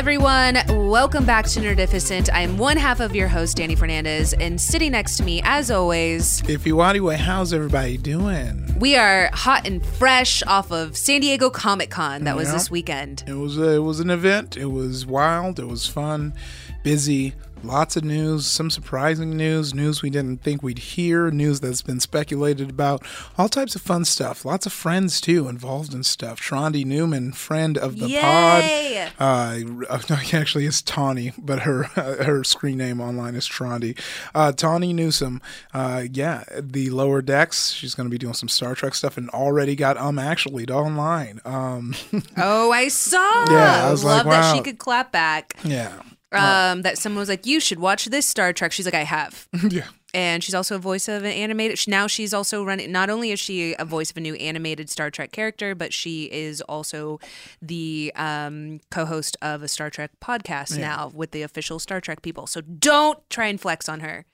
everyone, welcome back to Nerdificent. I am one half of your host, Danny Fernandez, and sitting next to me, as always, If you want anyway, how's everybody doing? we are hot and fresh off of San Diego Comic Con that was Yeah. this weekend. It was a, it was an event. It was wild. It was fun, busy. Lots of news, some surprising news, news we didn't think we'd hear, news that's been speculated about, all types of fun stuff. Lots of friends too involved in stuff. Trondi Newman, friend of the Yay! pod. Uh, no, actually, it's Tawny, but her her screen name online is Trondi. Uh, Tawny Newsome, uh, yeah, the lower decks. She's going to be doing some Star Trek stuff, and already got um actually online. Um, Oh, I saw. Yeah, I was Love like, that she could clap back. yeah, Um, that someone was like, "You should watch this Star Trek." She's like, "I have." yeah. and she's also a voice of an animated now she's also running not only is she a voice of a new animated star trek character but she is also the um, co-host of a star trek podcast now with the official star trek people so don't try and flex on her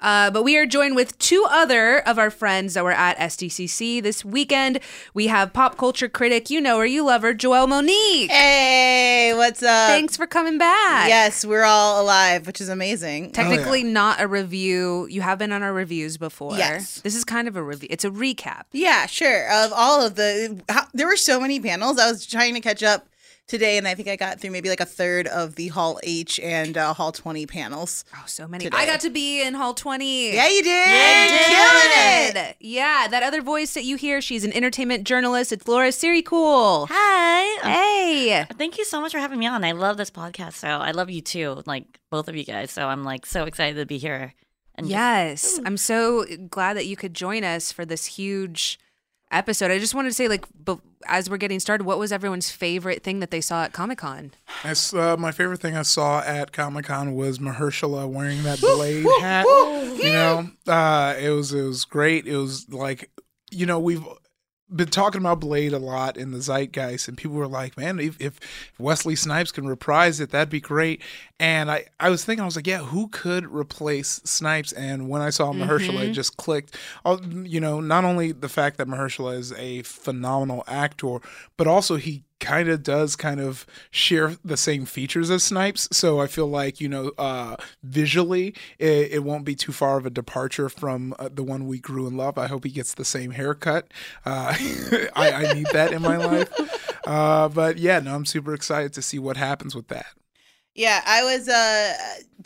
uh, but we are joined with two other of our friends that were at SDCC this weekend. We have pop culture critic, you know her, you love her, Joelle Monique. Hey, what's up? Thanks for coming back. Yes, we're all alive, which is amazing. Technically, not a review. You have been on our reviews before. Yes. This is kind of a review. It's a recap. Yeah, sure. Of all of the, how, there were so many panels. I was trying to catch up today, and I think I got through maybe like a third of the Hall H and uh, Hall 20 panels. Oh, so many. Today. I got to be in Hall 20. Yeah, you did. I Killing it. Yeah, that other voice that you hear, she's an entertainment journalist. It's Laura Sirikul. Hi. Hey. Thank you so much for having me on. I love this podcast. So I love you too, like both of you guys. So I'm like so excited to be here. And just- Yes. I'm so glad that you could join us for this huge episode. I just wanted to say, like, as we're getting started, what was everyone's favorite thing that they saw at Comic Con? Uh, my favorite thing I saw at Comic Con was Mahershala wearing that blade hat. You know, uh, it was it was great. It was like, you know, we've been talking about Blade a lot in the zeitgeist, and people were like, "Man, if, if Wesley Snipes can reprise it, that'd be great." And I, I was thinking, I was like, "Yeah, who could replace Snipes?" And when I saw Mahershala, it mm-hmm. just clicked. You know, not only the fact that Mahershala is a phenomenal actor, but also he kind of does kind of share the same features as Snipes. So I feel like, you know, uh, visually, it, it won't be too far of a departure from uh, the one we grew in love. I hope he gets the same haircut. Uh, I, I need that in my life. Uh, but yeah, no, I'm super excited to see what happens with that. Yeah, I was uh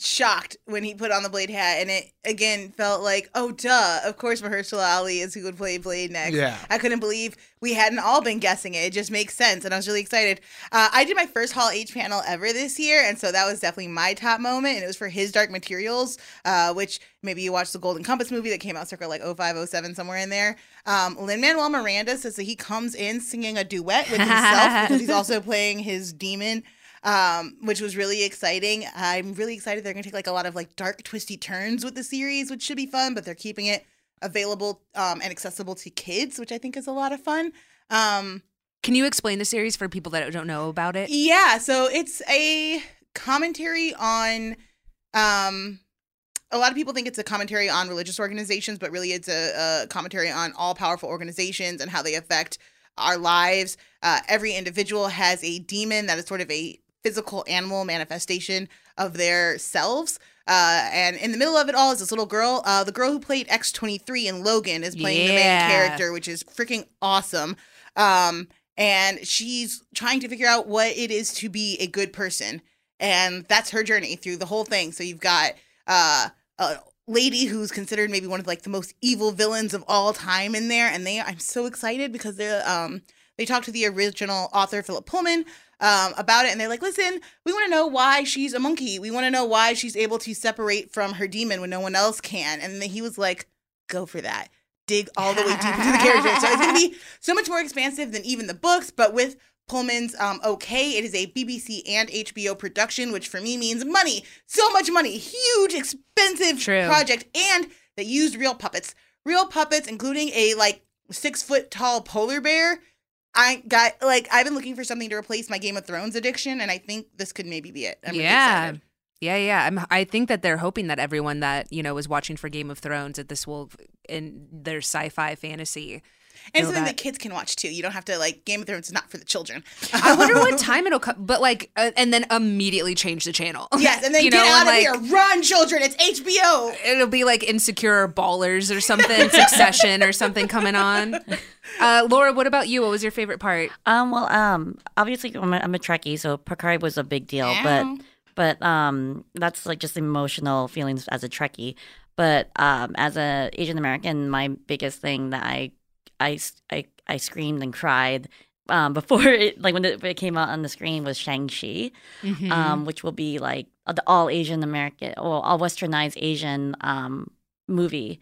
shocked when he put on the Blade hat, and it again felt like, oh, duh. Of course, Mahershala Ali is who would play Blade next. Yeah. I couldn't believe we hadn't all been guessing it. It just makes sense, and I was really excited. Uh, I did my first Hall H panel ever this year, and so that was definitely my top moment, and it was for His Dark Materials, uh, which maybe you watched the Golden Compass movie that came out circa like 05, 07, somewhere in there. Um, Lin Manuel Miranda says that he comes in singing a duet with himself because he's also playing his demon um, which was really exciting. I'm really excited they're going to take like a lot of like dark, twisty turns with the series, which should be fun. But they're keeping it available um, and accessible to kids, which I think is a lot of fun. Um, Can you explain the series for people that don't know about it? yeah, so it's a commentary on um a lot of people think it's a commentary on religious organizations, but really it's a, a commentary on all powerful organizations and how they affect our lives. Uh, every individual has a demon that is sort of a physical animal manifestation of their selves. Uh, and in the middle of it all is this little girl. Uh, the girl who played X23 in Logan is playing the main character, which is freaking awesome. Um, and she's trying to figure out what it is to be a good person. And that's her journey through the whole thing. So you've got uh, a lady who's considered maybe one of like the most evil villains of all time in there. And they, I'm so excited because they're, um, they talked to the original author, Philip Pullman, um, about it. And they're like, listen, we want to know why she's a monkey. We want to know why she's able to separate from her demon when no one else can. And then he was like, go for that. Dig all the way deep into the character. So it's going to be so much more expansive than even the books, but with Pullman's um, okay. It is a BBC and HBO production, which for me means money. So much money. Huge, expensive True. project. And they used real puppets. Real puppets, including a like six foot tall polar bear. I got like I've been looking for something to replace my Game of Thrones addiction, and I think this could maybe be it. I'm yeah. excited. Yeah, yeah. I'm, I think that they're hoping that everyone that you know is watching for Game of Thrones that this will in their sci-fi fantasy. And know something that. that kids can watch too. You don't have to like Game of Thrones is not for the children. I wonder what time it'll come, but like, uh, and then immediately change the channel. yes, and then you get know, out and, of like, here, run, children! It's HBO. It'll be like Insecure Ballers or something, Succession or something coming on. Uh, Laura, what about you? What was your favorite part? Um, well, um, obviously I'm a, I'm a Trekkie, so Picard was a big deal, but but um, that's like just emotional feelings as a Trekkie. But um, as a Asian American, my biggest thing that I I I, I screamed and cried um, before it like when it, when it came out on the screen was Shang Chi, Mm-hmm. um, which will be like the all Asian American or all Westernized Asian um, movie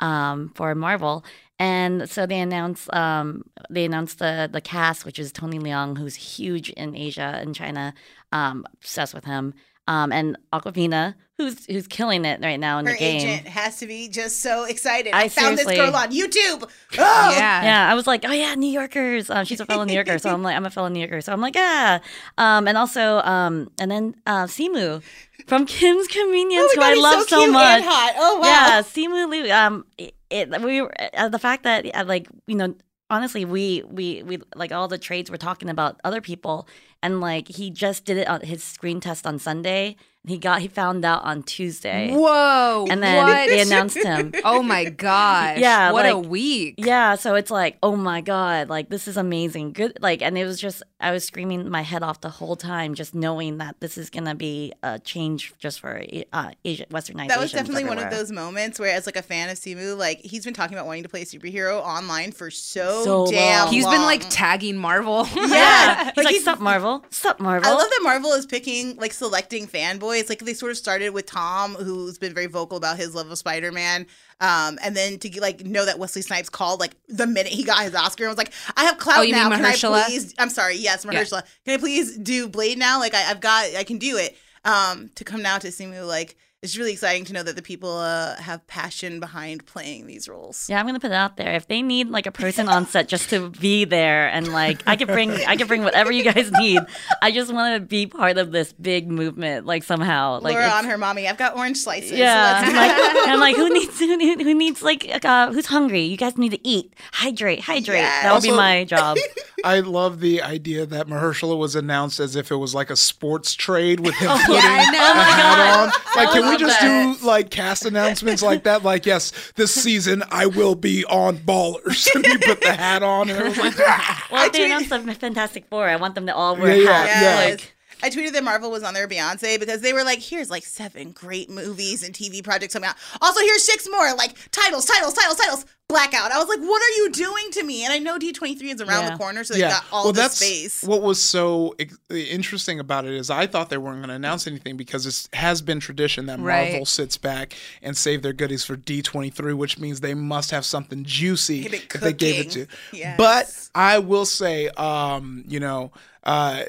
um, for Marvel. And so they announced um, they announced the the cast, which is Tony Leung, who's huge in Asia and China, um, obsessed with him, um, and Awkwafina, who's who's killing it right now in Her the game. agent has to be just so excited. I I, found this girl on YouTube. Oh! Yeah. Yeah, I was like, oh yeah, New Yorkers. Um, she's a fellow New Yorker, so I'm like, I'm a fellow New Yorker, so I'm like, yeah. Um, and also, um, and then uh, Simu from Kim's Convenience, Oh my who God, I he's love so so much. and hot. Oh, wow. Yeah, Simu Liu. Um, it, it we were uh, the fact that uh, like you know. Honestly, we we we like all the trades were talking about other people, and like he just did it on his screen test on Sunday, he got he found out on Tuesday, Whoa. and then what? they announced him. oh my gosh. Yeah, What a week. Yeah, so it's like, oh my god, like this is amazing. Good, like, and it was just I was screaming my head off the whole time, just knowing that this is gonna be a change just for uh, Asia, Westernized. That was Asians definitely one of those moments where, as like a fan of Simu, like he's been talking about wanting to play a superhero online for so, So damn long. He's been like tagging Marvel. yeah, He's like, "Sup, Marvel? Sup, Marvel?" I love that Marvel is picking like selecting fanboys. It's like they sort of started with Tom, who's been very vocal about his love of Spider Man, um, and then to like know that Wesley Snipes called like the minute he got his Oscar and was like, "I have clout Oh, you now. mean Can I please? I'm sorry, yes, Mahershala. Can I please do Blade now? Like I, I've got, I can do it." Um, to come now to see me like it's really exciting to know that the people uh, have passion behind playing these roles. Yeah, I'm gonna put it out there. If they need like a person on set just to be there and like I could bring I could bring whatever you guys need. I just want to be part of this big movement, like somehow. Like Laura it's- on her mommy. I've got orange slices. Yeah, let's- I'm like, I'm like, who needs who, who who needs like uh, who's hungry? You guys need to eat, hydrate, hydrate. That would be my job. I love the idea that Mahershala was announced as if it was like a sports trade with him putting I know. a Oh hat on. Like, can we love just that. do like cast announcements like that? Like, yes, this season I will be on Ballers. and he put the hat on, and it was like, ah. Well, if they announced the Fantastic Four, I want them to all wear Yeah, yeah, hats. yeah. Yes. I tweeted that Marvel was on their Beyonce because they were like, here's like seven great movies and TV projects coming out. Also, here's six more, like titles, titles, titles, titles. Blackout. I was like, what are you doing to me? And I know D23 is around Yeah. the corner, so they got all well, that's space. what was so interesting about it is I thought they weren't going to announce anything because it has been tradition that Right. Marvel sits back and save their goodies for D23, which means they must have something juicy if they gave it to. Yes. But I will say, um, you know, uh,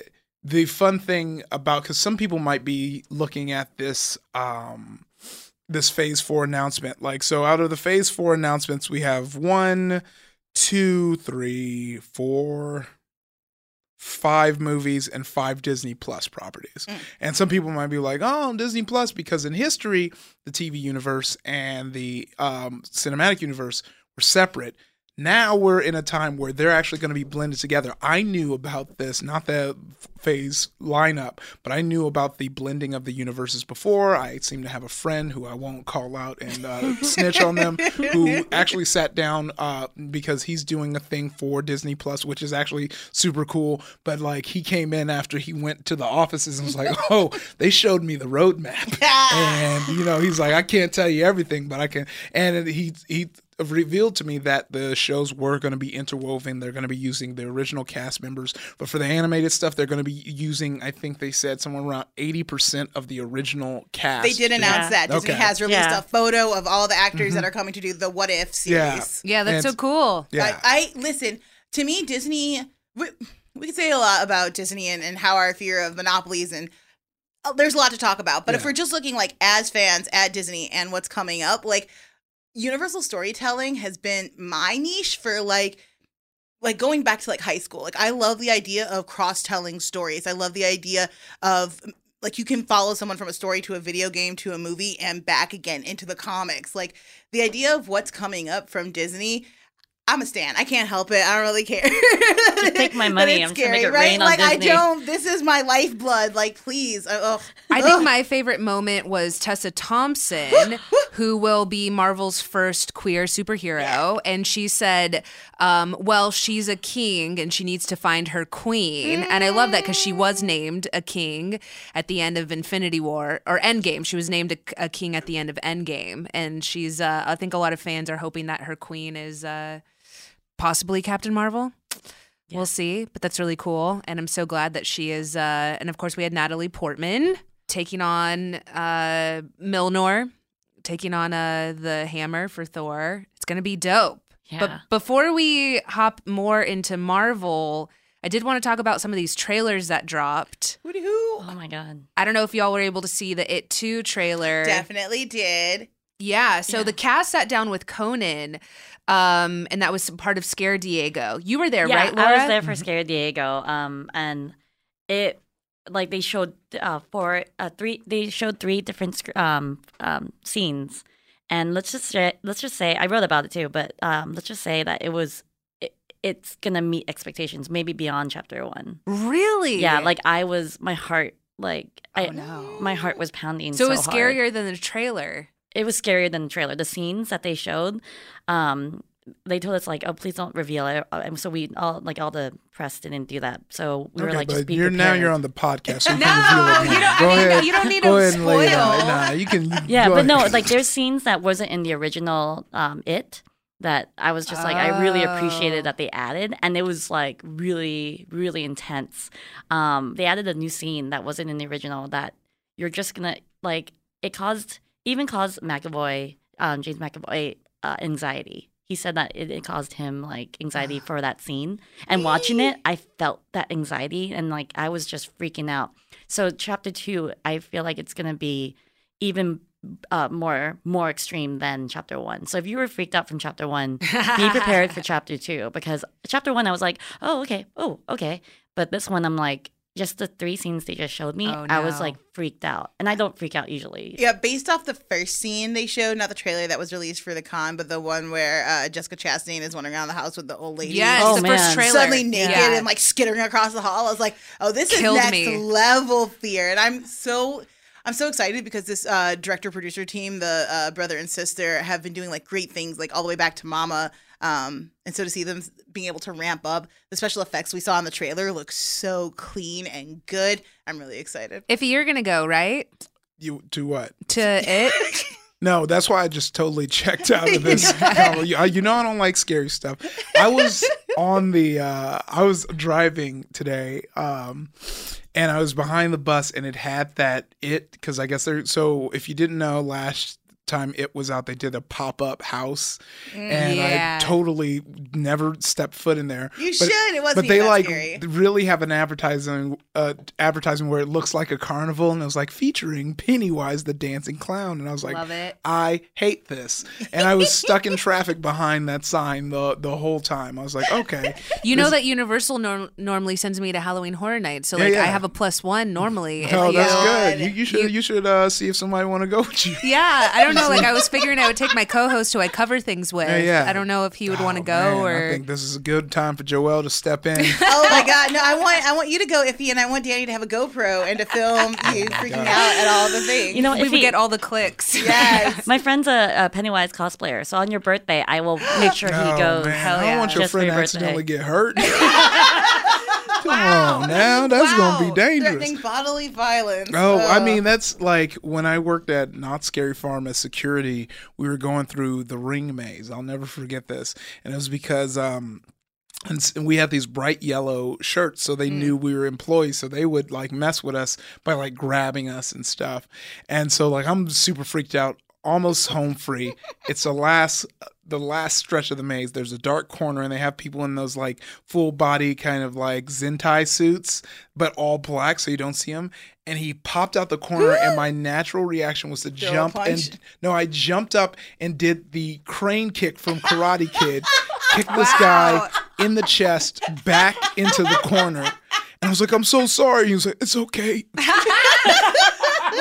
the fun thing about because some people might be looking at this um this phase four announcement. Like so out of the phase four announcements we have one two three four five movies and five disney plus properties. And some people might be like oh disney plus because in history the tv universe and the um, cinematic universe were separate now we're in a time where they're actually going to be blended together. I knew about this, not the phase lineup, but I knew about the blending of the universes before. I seem to have a friend who I won't call out and uh, snitch on them, who actually sat down uh, because he's doing a thing for Disney Plus, which is actually super cool. But like he came in after he went to the offices and was like, "Oh, they showed me the roadmap," and you know he's like, "I can't tell you everything, but I can." And he he revealed to me that the shows were going to be interwoven. They're going to be using the original cast members, but for the animated stuff, they're going to be using. I think they said somewhere around eighty percent of the original cast. They did announce Yeah. that. Disney Okay. has released Yeah. a photo of all the actors that are coming to do the What If series. Yeah. Yeah, that's And- so cool. Yeah. I, I listen to me Disney. We, we could say a lot about Disney and, and how our fear of monopolies and uh, there's a lot to talk about. But if we're just looking like as fans at Disney and what's coming up, like Universal storytelling has been my niche for like like going back to like high school. Like I love the idea of cross-telling stories. I love the idea of like you can follow someone from a story to a video game to a movie and back again into the comics. Like the idea of what's coming up from Disney. I'm a stan. I can't help it. I don't really care. Just take my money. it's I'm just gonna scary, make it right? rain on like I don't. This is my lifeblood. Like please. I, ugh. I think Ugh. my favorite moment was Tessa Thompson, who will be Marvel's first queer superhero. And she said, um, well, she's a king and she needs to find her queen. And I love that because she was named a king at the end of Infinity War or Endgame. She was named a, a king at the end of Endgame. And she's, uh, I think a lot of fans are hoping that her queen is uh, possibly Captain Marvel. We'll see, but that's really cool. And I'm so glad that she is. Uh, and of course, we had Natalie Portman taking on uh, Mjolnir, taking on uh, the hammer for Thor. It's going to be dope. Yeah. But before we hop more into Marvel, I did want to talk about some of these trailers that dropped. Hooty hoo. Oh my god. I don't know if y'all were able to see the It 2 trailer. Definitely did. Yeah. So Yeah. the cast sat down with Conan, um, and that was part of Scare Diego. You were there, yeah, right, Laura? I was there for Scare Diego. Um, and it like they showed uh four uh three they showed three different um um scenes, and let's just say, let's just say I wrote about it too, but um let's just say that it was. It, it's gonna meet expectations, maybe beyond chapter one. Really? Yeah, like I was, my heart, like I, Oh, no. my heart was pounding. So So, it was hard. scarier than the trailer. It was scarier than the trailer. The scenes that they showed, um, they told us like, "Oh, please don't reveal it." Uh, And so we all, like, all the press didn't do that. So we were Okay, like, "Just be you're now you're on the podcast. So you No, can reveal it you don't- Go I mean, ahead. you don't need Go to ahead and lay it spoil. Nah, you can. you- Yeah, go but no, like there's scenes that wasn't in the original um, It that I was just like I really Oh. appreciated that they added, and it was like really, really intense. Um, they added a new scene that wasn't in the original that you're just gonna like. It caused even caused McAvoy, um, James McAvoy, uh, anxiety. He said that it, it caused him like anxiety for that scene. And watching it, I felt that anxiety and like I was just freaking out. So chapter two, I feel like it's gonna be even uh, more more extreme than chapter one. So if you were freaked out from chapter one, be prepared for chapter two because chapter one I was like, oh okay, oh okay, but this one I'm like, just the three scenes they just showed me, Oh, I was like freaked out, and I don't freak out usually. Yeah, based off the first scene they showed, not the trailer that was released for the con, but the one where uh, Jessica Chastain is wandering around the house with the old lady. Yes, Oh, the first man. trailer. Suddenly naked Yeah. and like skittering across the hall. I was like, "Oh, this Killed is next me. level fear," and I'm so I'm so excited because this uh, director producer team, the uh, brother and sister, have been doing like great things, like all the way back to Mama. Um, and so to see them being able to ramp up the special effects we saw in the trailer look so clean and good. I'm really excited. If you're gonna go right you do what? to it, No, that's why I just totally checked out of this. you, you know, I don't like scary stuff. I was on the, uh, I was driving today, um, and I was behind the bus, and it had that it because I guess there. So if you didn't know, last time it was out, they did a pop up house, Mm. and Yeah. I totally never stepped foot in there. You But- should. It wasn't But they like scary. really have an advertising uh, advertising where it looks like a carnival, and it was like featuring Pennywise the dancing clown, and I was like. I hate this, and I was stuck in traffic behind that sign the the whole time. I was like, okay, You know that Universal norm- normally sends me to Halloween Horror Nights, so like yeah. I have a plus one normally. Oh, you- that's good. You, you should you should uh, see if somebody want to go with you. Yeah, I don't know. Like I was figuring I would take my co-host who I cover things with. Yeah, yeah. I don't know if he would want to Oh, go man, or. I think this is a good time for Joelle to step in. Oh my god, no! I want I want you to go, Iffy, and I want Danny to have a GoPro and to film oh, you freaking God. out at all the things. You know, we if would get all the clicks. yes. My friend's a, a Pennywise cosplayer, so on your birthday, I will make sure he oh, goes. man, hell I don't yeah. want your Just for friend to accidentally get hurt. Come on now, that's Wow. gonna be dangerous. Threatening bodily violence. Oh, I mean, that's like when I worked at Knott's Scary Farm as security, we were going through the ring maze. I'll never forget this. And it was because um and and we had these bright yellow shirts so they knew we were employees so they would like mess with us by like grabbing us and stuff and so like i'm super freaked out almost home free. It's the last the last stretch of the maze. There's a dark corner and they have people in those like full body kind of like zentai suits but all black so you don't see them and he popped out the corner and my natural reaction was to Throw jump and no i jumped up and did the crane kick from karate kid kicked this guy in the chest back into the corner. And i was like i'm so sorry. He was like it's okay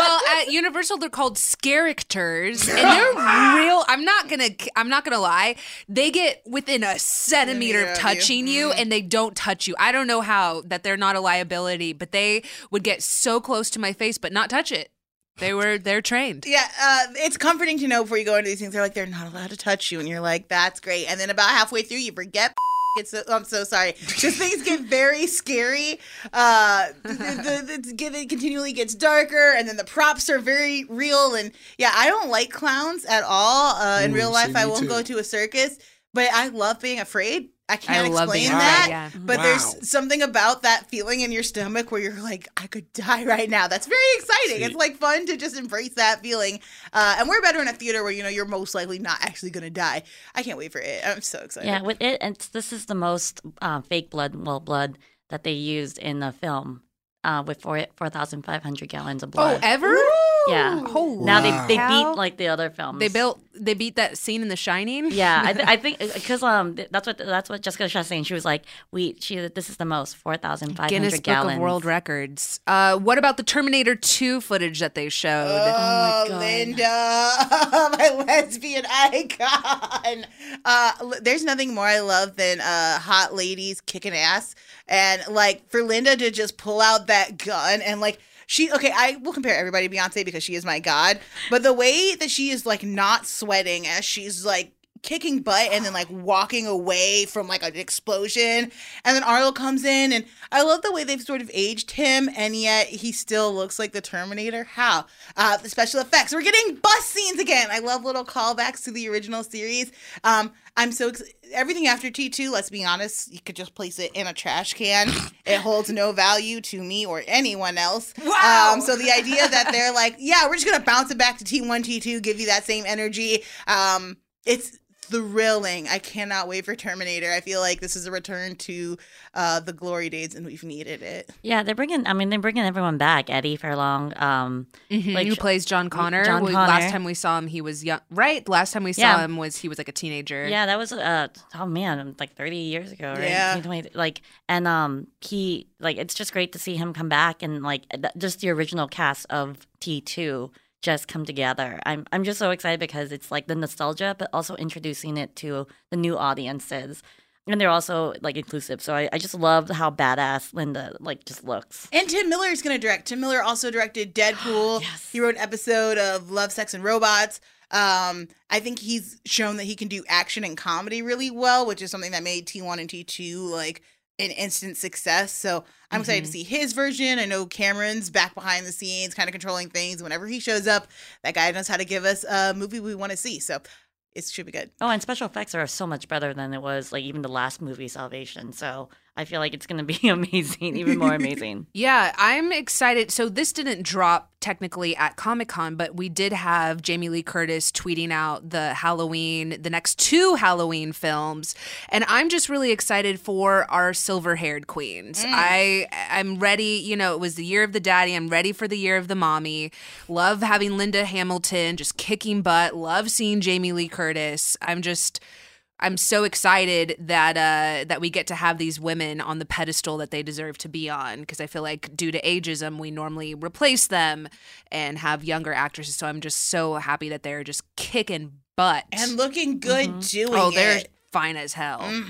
well, at Universal, they're called scarictors, and they're real. I'm not gonna. I'm not gonna lie. They get within a centimeter Centimeter of of you. touching you, and they don't touch you. I don't know how that they're not a liability, but they would get so close to my face, but not touch it. They were. They're trained. Yeah, uh, it's comforting to know before you go into these things. They're like, they're not allowed to touch you, and you're like, that's great. And then about halfway through, you forget. It's so, I'm so sorry. Just things get very scary. Uh, the, the, the, the, it continually gets darker, and then the props are very real. And yeah, I don't like clowns at all. Uh, in Ooh, real life, I won't too. go to a circus, but I love being afraid. I can't love explain being that, afraid, yeah. but Wow. there's something about that feeling in your stomach where you're like, I could die right now. That's very exciting. See. It's like fun to just embrace that feeling. Uh, and we're better in a theater where you know you're most likely not actually going to die. I can't wait for it. I'm so excited. Yeah, with it, and this is the most uh, fake blood, well, blood that they used in the film, uh, with four four thousand five hundred gallons of Oh, blood. ever? Yeah. Holy Now they they cow. beat like the other films. They built. They beat that scene in The Shining. Yeah, I, th- I think because um that's what that's what Jessica was saying. She was like, "We she this is the most four thousand five Guinness Book of World Records. Uh, what about the Terminator 2 footage that they showed? Oh, God. Linda, my lesbian icon. Uh, l- there's nothing more I love than uh, hot ladies kicking ass. And like for Linda to just pull out that gun and like she okay, I will compare everybody to Beyonce because she is my god. But the way that she is like not sweating as she's like kicking butt and then like walking away from like an explosion and then Arnold comes in and I love the way they've sort of aged him and yet he still looks like the Terminator. How? Uh the special effects. We're getting bus scenes again. I love little callbacks to the original series. Um I'm so ex- everything after T2, let's be honest, you could just place it in a trash can. it holds no value to me or anyone else. Wow. Um so the idea that they're like, yeah, we're just going to bounce it back to T1, T2, give you that same energy. Um it's thrilling. I cannot wait for Terminator. I feel like this is a return to uh, the glory days, and we've needed it. Yeah, they're bringing. I mean, they're bringing everyone back. Eddie Furlong. Um, Like, who plays John Connor? John Connor. Last time we saw him, he was young. Right? Last time we saw Yeah. him was he was like a teenager. yeah, that was uh oh man, like thirty years ago, right? Yeah. like and um he like it's just great to see him come back and like th- just the original cast of T two just come together. I'm I'm just so excited because it's like the nostalgia, but also introducing it to the new audiences. And they're also like inclusive. So I, I just love how badass Linda like just looks. And Tim Miller is going to direct. Tim Miller also directed Deadpool. yes. He wrote an episode of Love, Sex, and Robots. Um, I think he's shown that he can do action and comedy really well, which is something that made T1 and T2 like an instant success. So I'm excited to mm-hmm. see his version. I know Cameron's back behind the scenes, kind of controlling things. Whenever he shows up, that guy knows how to give us a movie we want to see. So it should be good. Oh, and special effects are so much better than it was like even the last movie, Salvation. So I feel like it's going to be amazing, even more amazing. Yeah, I'm excited. So this didn't drop technically at Comic Con, but we did have Jamie Lee Curtis tweeting out the Halloween, the next two Halloween films, and I'm just really excited for our silver-haired queens. Mm. I I'm ready. You know, it was the year of the daddy. I'm ready for the year of the mommy. Love having Linda Hamilton just kicking butt. Love seeing Jamie Lee Curtis. I'm just. I'm so excited that uh, that we get to have these women on the pedestal that they deserve to be on because I feel like due to ageism we normally replace them and have younger actresses. So I'm just so happy that they're just kicking butt and looking good doing oh they're it. fine as hell.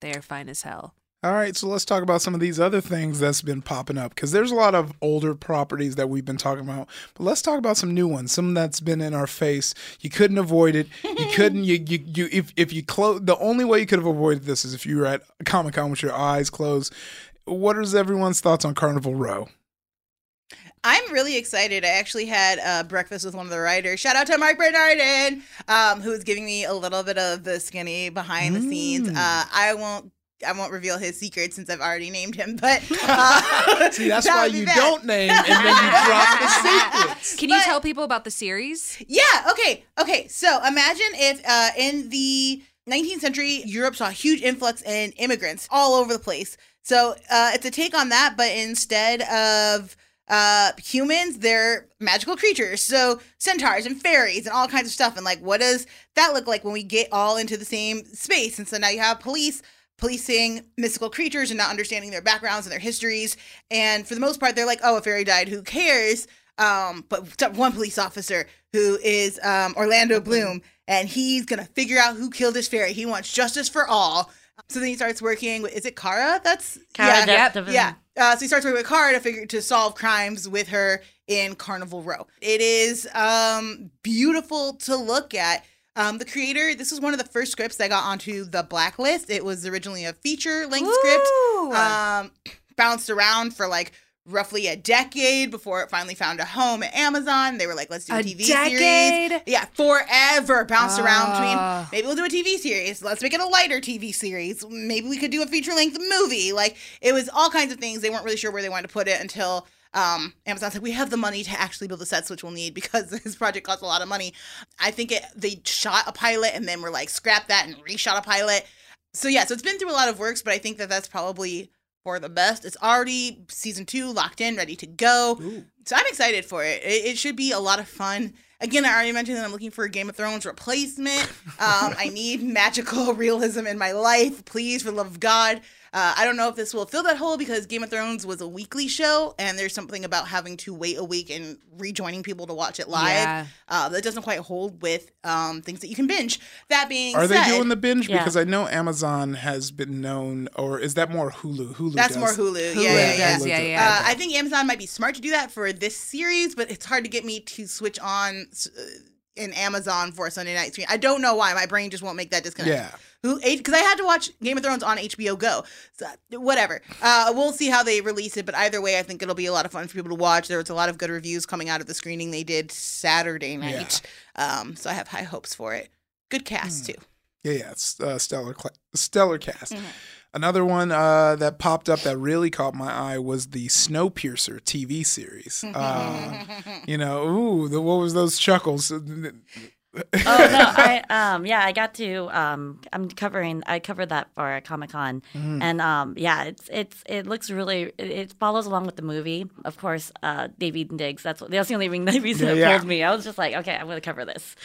They're fine as hell. All right, so let's talk about some of these other things that's been popping up because there's a lot of older properties that we've been talking about, but let's talk about some new ones. Some that's been in our face. You couldn't avoid it. You couldn't. You you, you if if you close, the only way you could have avoided this is if you were at Comic Con with your eyes closed. What is everyone's thoughts on Carnival Row? I'm really excited. I actually had uh, breakfast with one of the writers. Shout out to Marc Bernardin, um, who was giving me a little bit of the skinny behind the scenes. Mm. Uh, I won't. I won't reveal his secret since I've already named him, but uh, See, that's that why you bad. don't name and then you drop the secrets. Can you But- tell people about the series? Yeah. Okay. Okay. So imagine if uh, in the 19th century, Europe saw a huge influx in immigrants all over the place. So uh, it's a take on that, but instead of uh, humans, they're magical creatures. So centaurs and fairies and all kinds of stuff. And like, what does that look like when we get all into the same space? And so now you have police policing mystical creatures and not understanding their backgrounds and their histories. And for the most part, they're like, oh, a fairy died, who cares? Um, but one police officer who is um, Orlando Bloom, and he's gonna figure out who killed his fairy. He wants justice for all. So then he starts working with, is it Cara? That's Cara yeah, Dep- yeah. Uh, so he starts working with Cara to figure to solve crimes with her in Carnival Row. It is um, beautiful to look at. Um, the creator, this was one of the first scripts that got onto the blacklist. It was originally a feature length script, um, bounced around for like roughly a decade before it finally found a home at Amazon. They were like, let's do a, A TV decade? series. Yeah, forever bounced around Ah. between maybe we'll do a TV series. Let's make it a lighter TV series. Maybe we could do a feature length movie. Like it was all kinds of things. They weren't really sure where they wanted to put it until um, Amazon said we have the money to actually build the sets, which we'll need because this project costs a lot of money. I think it they shot a pilot and then were like scrap that and reshot a pilot. So yeah, so it's been through a lot of works, but I think that that's probably for the best. It's already season two locked in, ready to go. So I'm excited for it. it. It should be a lot of fun. Again, I already mentioned that I'm looking for a Game of Thrones replacement. Um, I need magical realism in my life, please, for the love of God. Uh, I don't know if this will fill that hole because Game of Thrones was a weekly show, and there's something about having to wait a week and rejoining people to watch it live Yeah. uh, that doesn't quite hold with um, things that you can binge. That being Are said, they doing the binge? Yeah. Because I know Amazon has been known, or is that more Hulu? Hulu. That's does. more Hulu. Hulu yeah, yeah, yeah. does, yeah, Hulu yeah. Uh, I think Amazon might be smart to do that for this series, but it's hard to get me to switch on uh, in Amazon for a Sunday night stream. I don't know why. My brain just won't make that disconnect. Yeah. Who? Because I had to watch Game of Thrones on HBO Go. So whatever. Uh, we'll see how they release it, but either way, I think it'll be a lot of fun for people to watch. There was a lot of good reviews coming out of the screening they did Saturday night. yeah. Um, so I have high hopes for it. Good cast too. Yeah, yeah, it's uh, stellar, cla- stellar cast. Mm-hmm. Another one uh, that popped up that really caught my eye was the Snowpiercer TV series. Uh, you know, ooh, the, what was those chuckles? Oh no, I um yeah, I got to um I'm covering I covered that for Comic Con and um yeah, it's it's it looks really it, it follows along with the movie. Of course, uh Daveed Diggs, that's what that's the only reason that yeah. pulled me. I was just like, okay, I'm gonna cover this.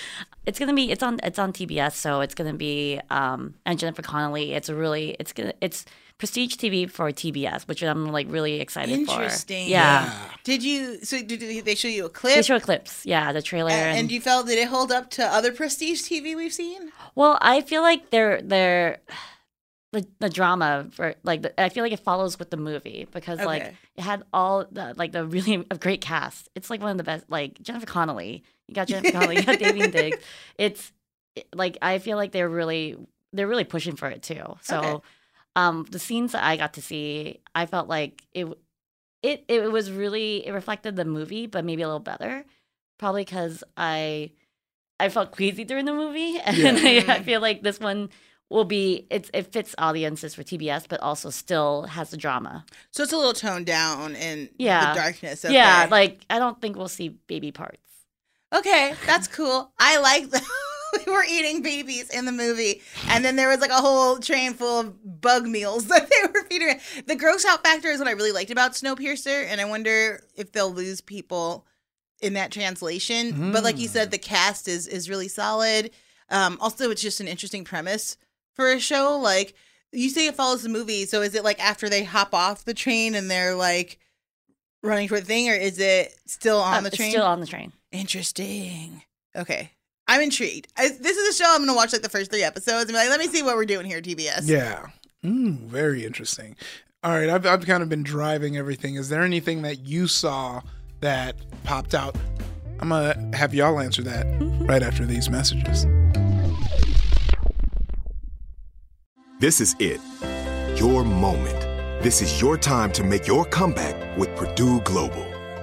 It's gonna be it's on it's on TBS, so it's gonna be um and Jennifer Connelly. It's a really it's gonna it's prestige TV for TBS, which I'm like really excited for. Interesting. Yeah. Did you? So did they show you a clip? They show clips, yeah, the trailer A- and, and you felt did it hold up to other prestige TV we've seen? Well, I feel like they're they're the the drama for like the, I feel like it follows with the movie because like it had all the like the really a great cast. It's like one of the best. Like Jennifer Connelly, you got Jennifer Connelly, you got Daveed Diggs. It's it- like I feel like they're really they're really pushing for it too. So, Okay. Um, the scenes that I got to see, I felt like it it it was really it reflected the movie, but maybe a little better. Probably because I I felt queasy during the movie, and I, I feel like this one will be it's it fits audiences for TBS, but also still has the drama. So it's a little toned down in Yeah. the darkness. Okay. Yeah, like I don't think we'll see baby parts. Okay, that's cool. I like that we were eating babies in the movie, and then there was like a whole train full of bug meals that they were feeding. The gross out factor is what I really liked about Snowpiercer, and I wonder if they'll lose people in that translation. But like you said, the cast is is really solid. Um, also, it's just an interesting premise for a show. Like you say, it follows the movie. So is it like after they hop off the train and they're like running toward the thing, or is it still on Uh, the it's train? still on the train. Interesting. Okay. I'm intrigued. I, this is a show I'm going to watch like the first three episodes and be like, let me see what we're doing here, TBS. Yeah. Mm, very interesting. All right, I've, I've kind of been driving everything. Is there anything that you saw that popped out? I'm going to have y'all answer that right after these messages. This is it. Your moment. This is your time to make your comeback with Purdue Global.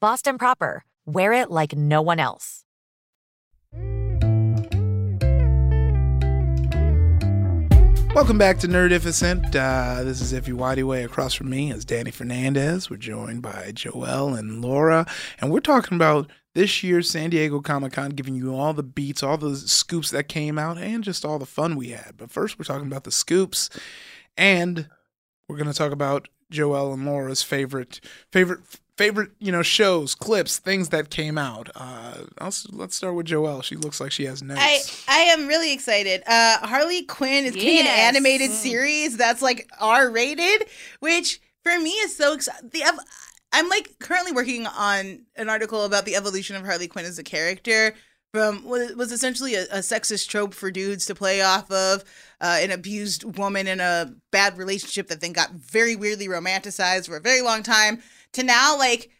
Boston Proper, wear it like no one else. Welcome back to Nerdificent. Uh, this is Effie Way. Across from me is Danny Fernandez. We're joined by Joelle and Laura, and we're talking about this year's San Diego Comic Con, giving you all the beats, all the scoops that came out, and just all the fun we had. But first, we're talking about the scoops, and we're going to talk about Joelle and Laura's favorite, favorite, favorite, you know, shows, clips, things that came out. Uh, I'll, let's start with Joelle. She looks like she has notes. I, I am really excited. Uh, Harley Quinn is getting an Yes. animated series that's like R rated, which for me is so exciting. Ev- I'm like currently working on an article about the evolution of Harley Quinn as a character from what was essentially a, a sexist trope for dudes to play off of uh, an abused woman in a bad relationship that then got very weirdly romanticized for a very long time to now like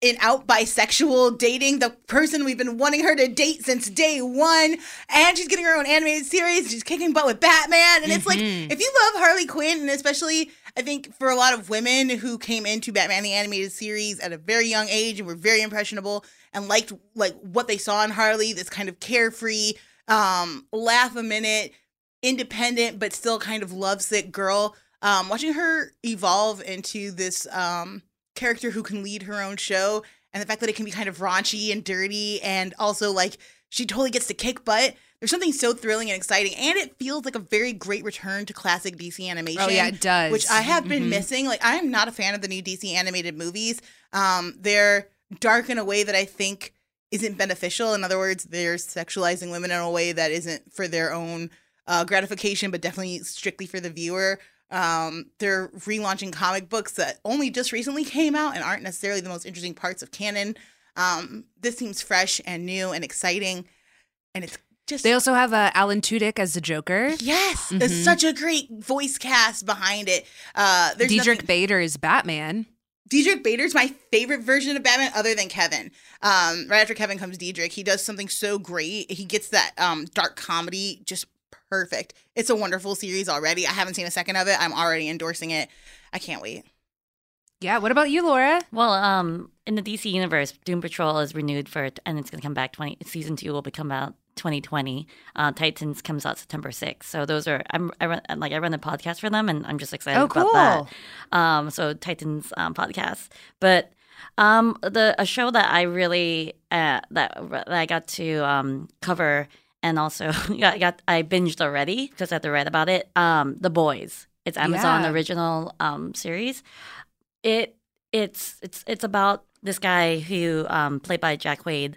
in out bisexual dating the person we've been wanting her to date since day one. And she's getting her own animated series. She's kicking butt with batman. And it's like if you love harley quinn and especially i think for a lot of women who came into batman the animated series at a very young age and were very impressionable and liked like what they saw in harley this kind of carefree um laugh a minute independent but still kind of lovesick girl um watching her evolve into this um character who can lead her own show and the fact that it can be kind of raunchy and dirty and also like she totally gets to kick butt. There's something so thrilling and exciting and it feels like a very great return to classic dc animation Oh, yeah, it does. which i have been Mhm. missing. Like i am not a fan of the new dc animated movies. Um they're dark in a way that i think isn't beneficial. In other words they're sexualizing women in a way that isn't for their own uh, gratification but definitely strictly for the viewer Um, they're relaunching comic books that only just recently came out and aren't necessarily the most interesting parts of canon. Um, this seems fresh and new and exciting, and it's just They also have uh, Alan Tudyk as the Joker. yes, it's such a great voice cast behind it. Uh, there's Diedrich nothing- Bader is Batman. Diedrich Bader's my favorite version of Batman, other than Kevin. Um, right after Kevin comes Diedrich. He does something so great. He gets that um, dark comedy just perfect. It's a wonderful series already. I haven't seen a second of it. I'm already endorsing it. I can't wait. Yeah. What about you, Laura? Well, um, in the DC universe, Doom Patrol is renewed for, and it's going to come back. Twenty season two will become out 2020. Uh, Titans comes out September 6th. So those are I'm I run like I run the podcast for them, and I'm just excited Oh, about that. Um, so Titans um, podcast, but um, the a show that I really uh, that, that I got to um, cover, and also I got I binged already because I had to read about it. Um, the Boys. It's Amazon Yeah. original um, series. It it's it's it's about this guy who um, played by Jack Quaid,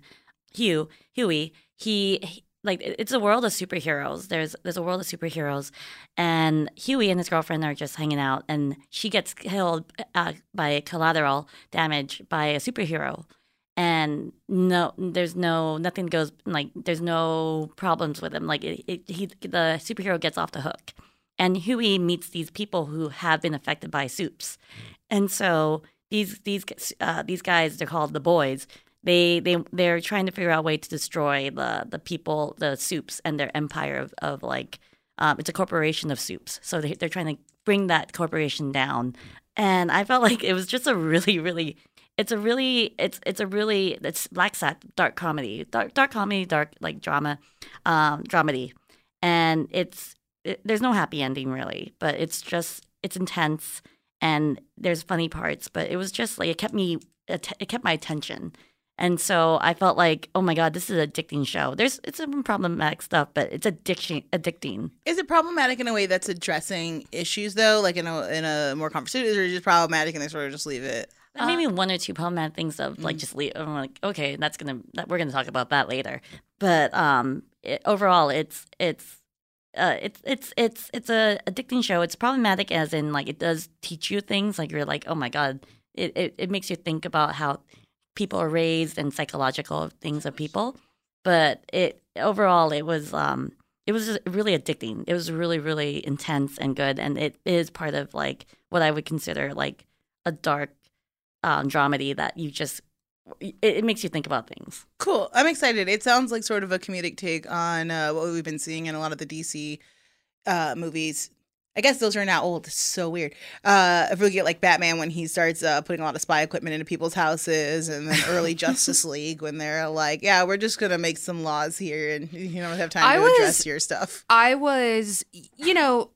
Hugh Hughie. He, he- like it's a world of superheroes. There's there's a world of superheroes, and Hughie and his girlfriend are just hanging out, and she gets killed uh, by collateral damage by a superhero, and no, there's no nothing goes like there's no problems with him. Like it, it, he the superhero gets off the hook, and Hughie meets these people who have been affected by supes, and so these these uh, these guys they're called the boys. They they they're trying to figure out a way to destroy the the people the supes and their empire of, of like um, it's a corporation of supes. So they, they're trying to bring that corporation down. And I felt like it was just a really really it's a really it's it's a really it's black sat dark comedy dark dark comedy dark like drama um dramedy and it's it, there's no happy ending really but it's just it's intense and there's funny parts but it was just like it kept me it kept my attention and so I felt like, oh my god, this is an addicting show. There's it's some problematic stuff, but it's addiction addicting. Is it problematic in a way that's addressing issues though, like in a in a more conversative, or is it just problematic and they sort of just leave it? Maybe one or two problematic things of like just leave. I'm like, okay, that's gonna that, we're gonna talk about that later. But um, it, overall, it's it's. Uh, it's it's it's it's a addicting show. It's problematic as in like it does teach you things. Like you're like, oh my god, it, it, it makes you think about how people are raised and psychological things of people. But it overall, it was um, it was just really addicting. It was really really intense and good, and it is part of like what I would consider like a dark um, dramedy that you just it, it makes you think about things. Cool. I'm excited. It sounds like sort of a comedic take on uh, what we've been seeing in a lot of the DC uh, movies. I guess those are now old. It's so weird. Uh, if we get like Batman when he starts uh, putting a lot of spy equipment into people's houses, and then early Justice League when they're like, "Yeah, we're just gonna make some laws here, and you don't have time I to was- address your stuff." I was, you know,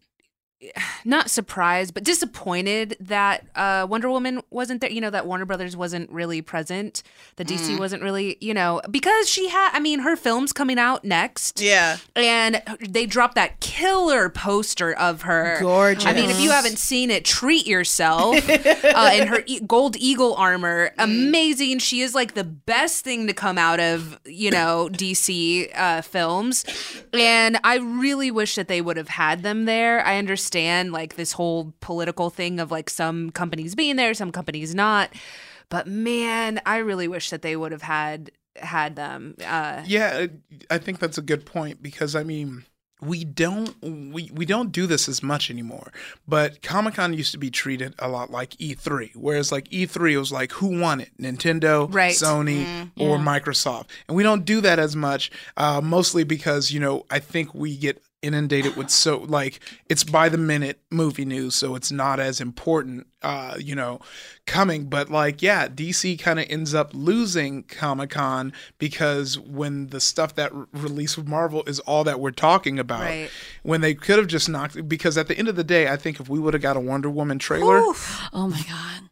not surprised, but disappointed that uh, Wonder Woman wasn't there. You know, that Warner Brothers wasn't really present. The DC wasn't really, you know, because she had, I mean, her film's coming out next. Yeah, And they dropped that killer poster of her. Gorgeous. I mean, if you haven't seen it, treat yourself. uh, in her e- gold eagle armor, amazing. She is like the best thing to come out of you know DC uh, films, and I really wish that they would have had them there. I understand like this whole political thing of like some companies being there, some companies not, but man, I really wish that they would have had had them. Uh, Yeah, I think that's a good point because I mean, we don't we, we don't do this as much anymore. But Comic Con used to be treated a lot like E3, whereas like E3 was like who won it, Nintendo, Right. Sony, or Microsoft, and we don't do that as much, uh, mostly because you know I think we get inundated with so like it's by the minute movie news so it's not as important uh you know coming but like yeah dc kind of ends up losing comic-con because when the stuff that r- released with marvel is all that we're talking about Right. when they could have just knocked because at the end of the day i think if we would have got a wonder woman trailer Oh my god.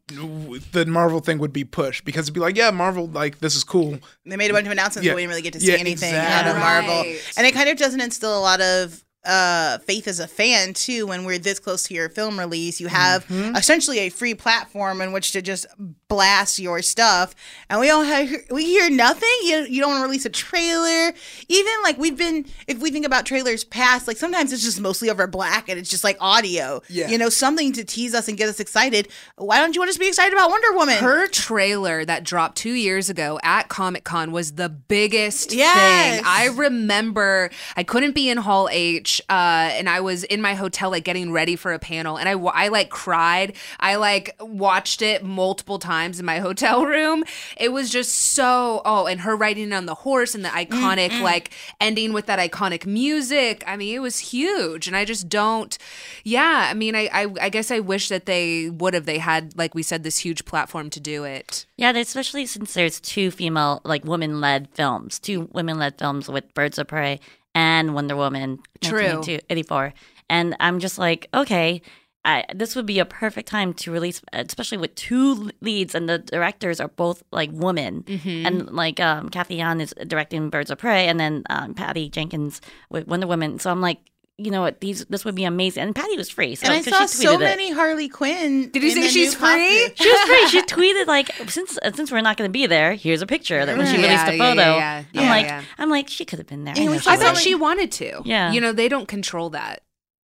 the marvel thing would be pushed because it'd be like yeah marvel like this is cool they made a bunch of announcements, Yeah. but we didn't really get to see Yeah, anything exactly. out of Marvel, Right. and it kind of doesn't instill a lot of uh faith as a fan too when we're this close to your film release. You have essentially a free platform in which to just blast your stuff. And we all have we hear nothing. You, you don't want to release a trailer. Even like we've been if we think about trailers past like sometimes it's just mostly over black and it's just like audio. Yeah. you know something to tease us and get us excited. Why don't you want us to be excited about wonder woman? Her trailer that dropped two years ago at Comic Con was the biggest Yes. thing. I remember I couldn't be in Hall H, uh, and I was in my hotel, like getting ready for a panel, and I, I like cried. I like watched it multiple times in my hotel room. It was just so oh, and her riding on the horse and the iconic like ending with that iconic music. I mean, it was huge, and I just don't. Yeah, I mean, I I, I guess I wish that they would have. They had like we said this huge platform to do it. Yeah, especially since there's two female, like women led films, two women led films with Birds of Prey and Wonder Woman True. 1982 84. And I'm just like, okay, I, this would be a perfect time to release, especially with two leads, and the directors are both like women. And like um, Cathy Yan is directing Birds of Prey, and then um, Patty Jenkins with Wonder Woman. So I'm like, you know what, these this would be amazing. And Patty was free. So, and I 'cause saw she so tweeted it. many Harley Quinn. Did you in say the she's free? costume. She was free. She tweeted like since uh, since we're not going to be there, here's a picture that when she Yeah, released a photo. yeah, yeah. I'm Yeah, like, yeah. I'm like, she could have been there. And we know saw I she bet wasn't. she wanted to. Yeah. You know, they don't control that.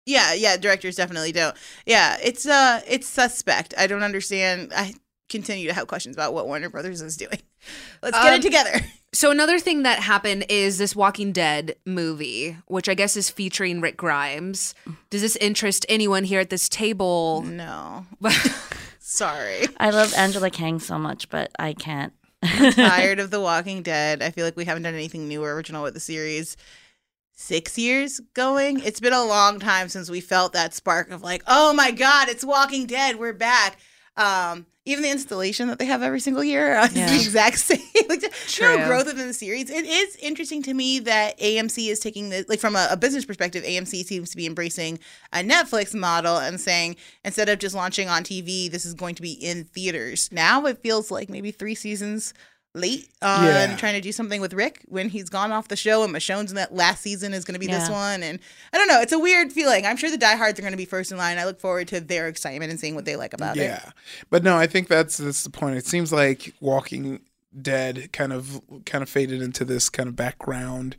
Yeah, yeah, directors definitely don't. Yeah, it's uh it's suspect. I don't understand. I continue to have questions about what Warner Brothers is doing. Let's get Um, it together. So another thing that happened is this Walking Dead movie, which I guess is featuring Rick Grimes. Does this interest anyone here at this table? No. Sorry. I love Angela Kang so much, but I can't. Tired of The Walking Dead. I feel like we haven't done anything new or original with the series. Six years going. It's been a long time since we felt that spark of like, oh my god, it's Walking Dead. We're back. Um, even the installation that they have every single year is Yeah. the exact same. like, True. no growth within the series. It is interesting to me that AMC is taking the like from a, a business perspective. AMC seems to be embracing a Netflix model and saying instead of just launching on TV, this is going to be in theaters. Now it feels like maybe three seasons late on Yeah. trying to do something with Rick when he's gone off the show and Michonne's in that last season is going to be this one and I don't know it's a weird feeling I'm sure the diehards are going to be first in line I look forward to their excitement and seeing what they like about it yeah, but no, I think that's that's the point. It seems like Walking Dead kind of kind of faded into this kind of background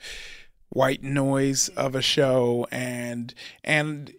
white noise of a show, and and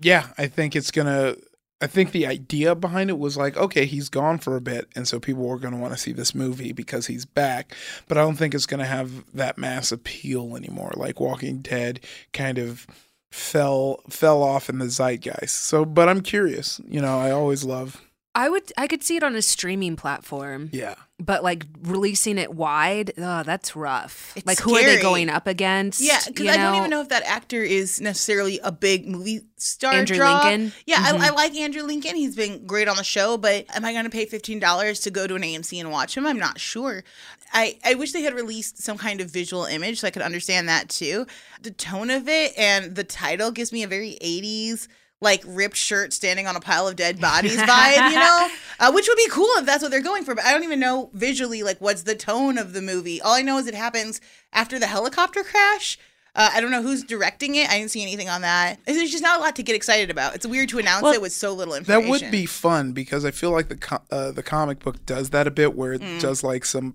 yeah, I think it's gonna. I think the idea behind it was like, okay, he's gone for a bit, and so people are going to want to see this movie because he's back. But I don't think it's going to have that mass appeal anymore. Like Walking Dead kind of fell fell off in the zeitgeist. So, but I'm curious. You know, I always love. I would I could see it on a streaming platform, Yeah, but like releasing it wide, oh, that's rough. It's like who are they going up against? yeah because I don't even know if that actor is necessarily a big movie star Andrew draw. Lincoln? yeah Mhm. I, I like Andrew Lincoln he's been great on the show but am I going to pay $15 to go to an AMC and watch him I'm not sure I, I wish they had released some kind of visual image so I could understand that too. The tone of it and the title gives me a very 80s, like ripped shirt standing on a pile of dead bodies vibe, you know? Uh, which would be cool if that's what they're going for. But I don't even know visually, like, what's the tone of the movie. All I know is it happens after the helicopter crash. Uh, I don't know who's directing it. I didn't see anything on that. There's just not a lot to get excited about. It's weird to announce Well, it with so little information. that would be fun because I feel like the co- uh, the comic book does that a bit, where it does like some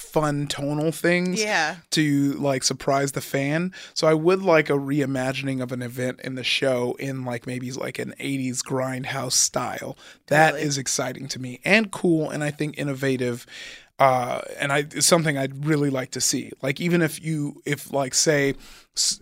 fun tonal things. Yeah. to like surprise the fan. So I would like a reimagining of an event in the show in like maybe like an 80s grindhouse style. That is Totally. exciting to me and cool and I think innovative uh and I it's something I'd really like to see. Like even if you if like say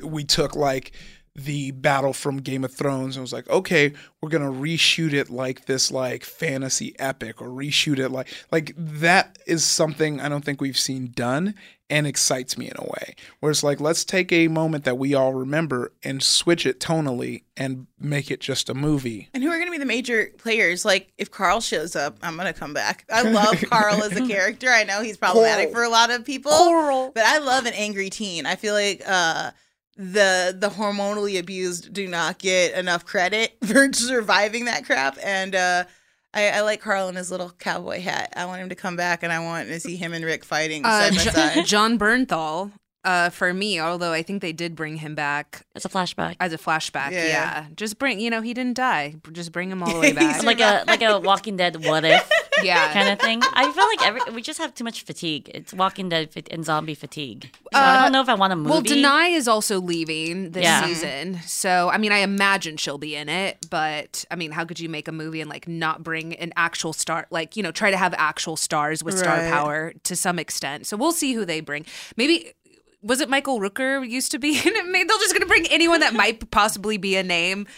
we took like the battle from Game of Thrones and was like, okay, we're gonna reshoot it like this like fantasy epic or reshoot it like like that is something I don't think we've seen done and excites me in a way. Where it's like, let's take a moment that we all remember and switch it tonally and make it just a movie. And who are to be the major players? Like, if Carl shows up, I'm to come back. I love Carl as a character. I know he's problematic for a lot of people, but I love an angry teen. I feel like uh, the the hormonally abused do not get enough credit for surviving that crap. And uh, I, I like Carl in his little cowboy hat. I want him to come back, and I want to see him and Rick fighting uh, side by Jo- side. Jon Bernthal uh, for me, although I think they did bring him back as a flashback. as a flashback. Yeah. Yeah. Just bring, you know, he didn't die. Just bring him all the way back. like a like a Walking Dead what if yeah. kind of thing. I feel like every we just have too much fatigue. It's Walking Dead and zombie fatigue. So I don't uh, know if I want a movie. Well, Danai is also leaving this Yeah. season. So, I mean, I imagine she'll be in it, but I mean, how could you make a movie and like not bring an actual star, like, you know, try to have actual stars with star power to some extent. So we'll see who they bring. Maybe. Was it Michael Rooker used to be in it? Maybe they're just going to bring anyone that might possibly be a name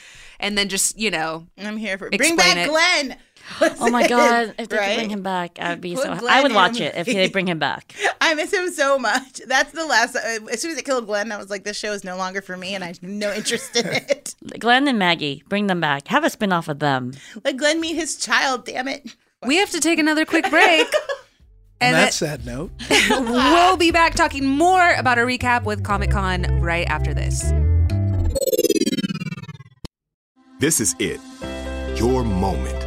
and then just, you know, I'm here for bring back it. Glenn. Oh my god! If they Right? could bring him back, I would be Put so. Glenn I would watch it if they bring him back. I miss him so much. That's the last. Uh, as soon as they killed Glenn, I was like, this show is no longer for me, and I have no interest in it. Glenn and Maggie, bring them back. Have a spin off of them. Let Glenn meet his child. Damn it. we have to take another quick break. On And that then- sad note, we'll be back talking more about a recap with Comic Con right after this. This is it. Your moment.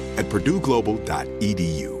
at purdueglobal.edu.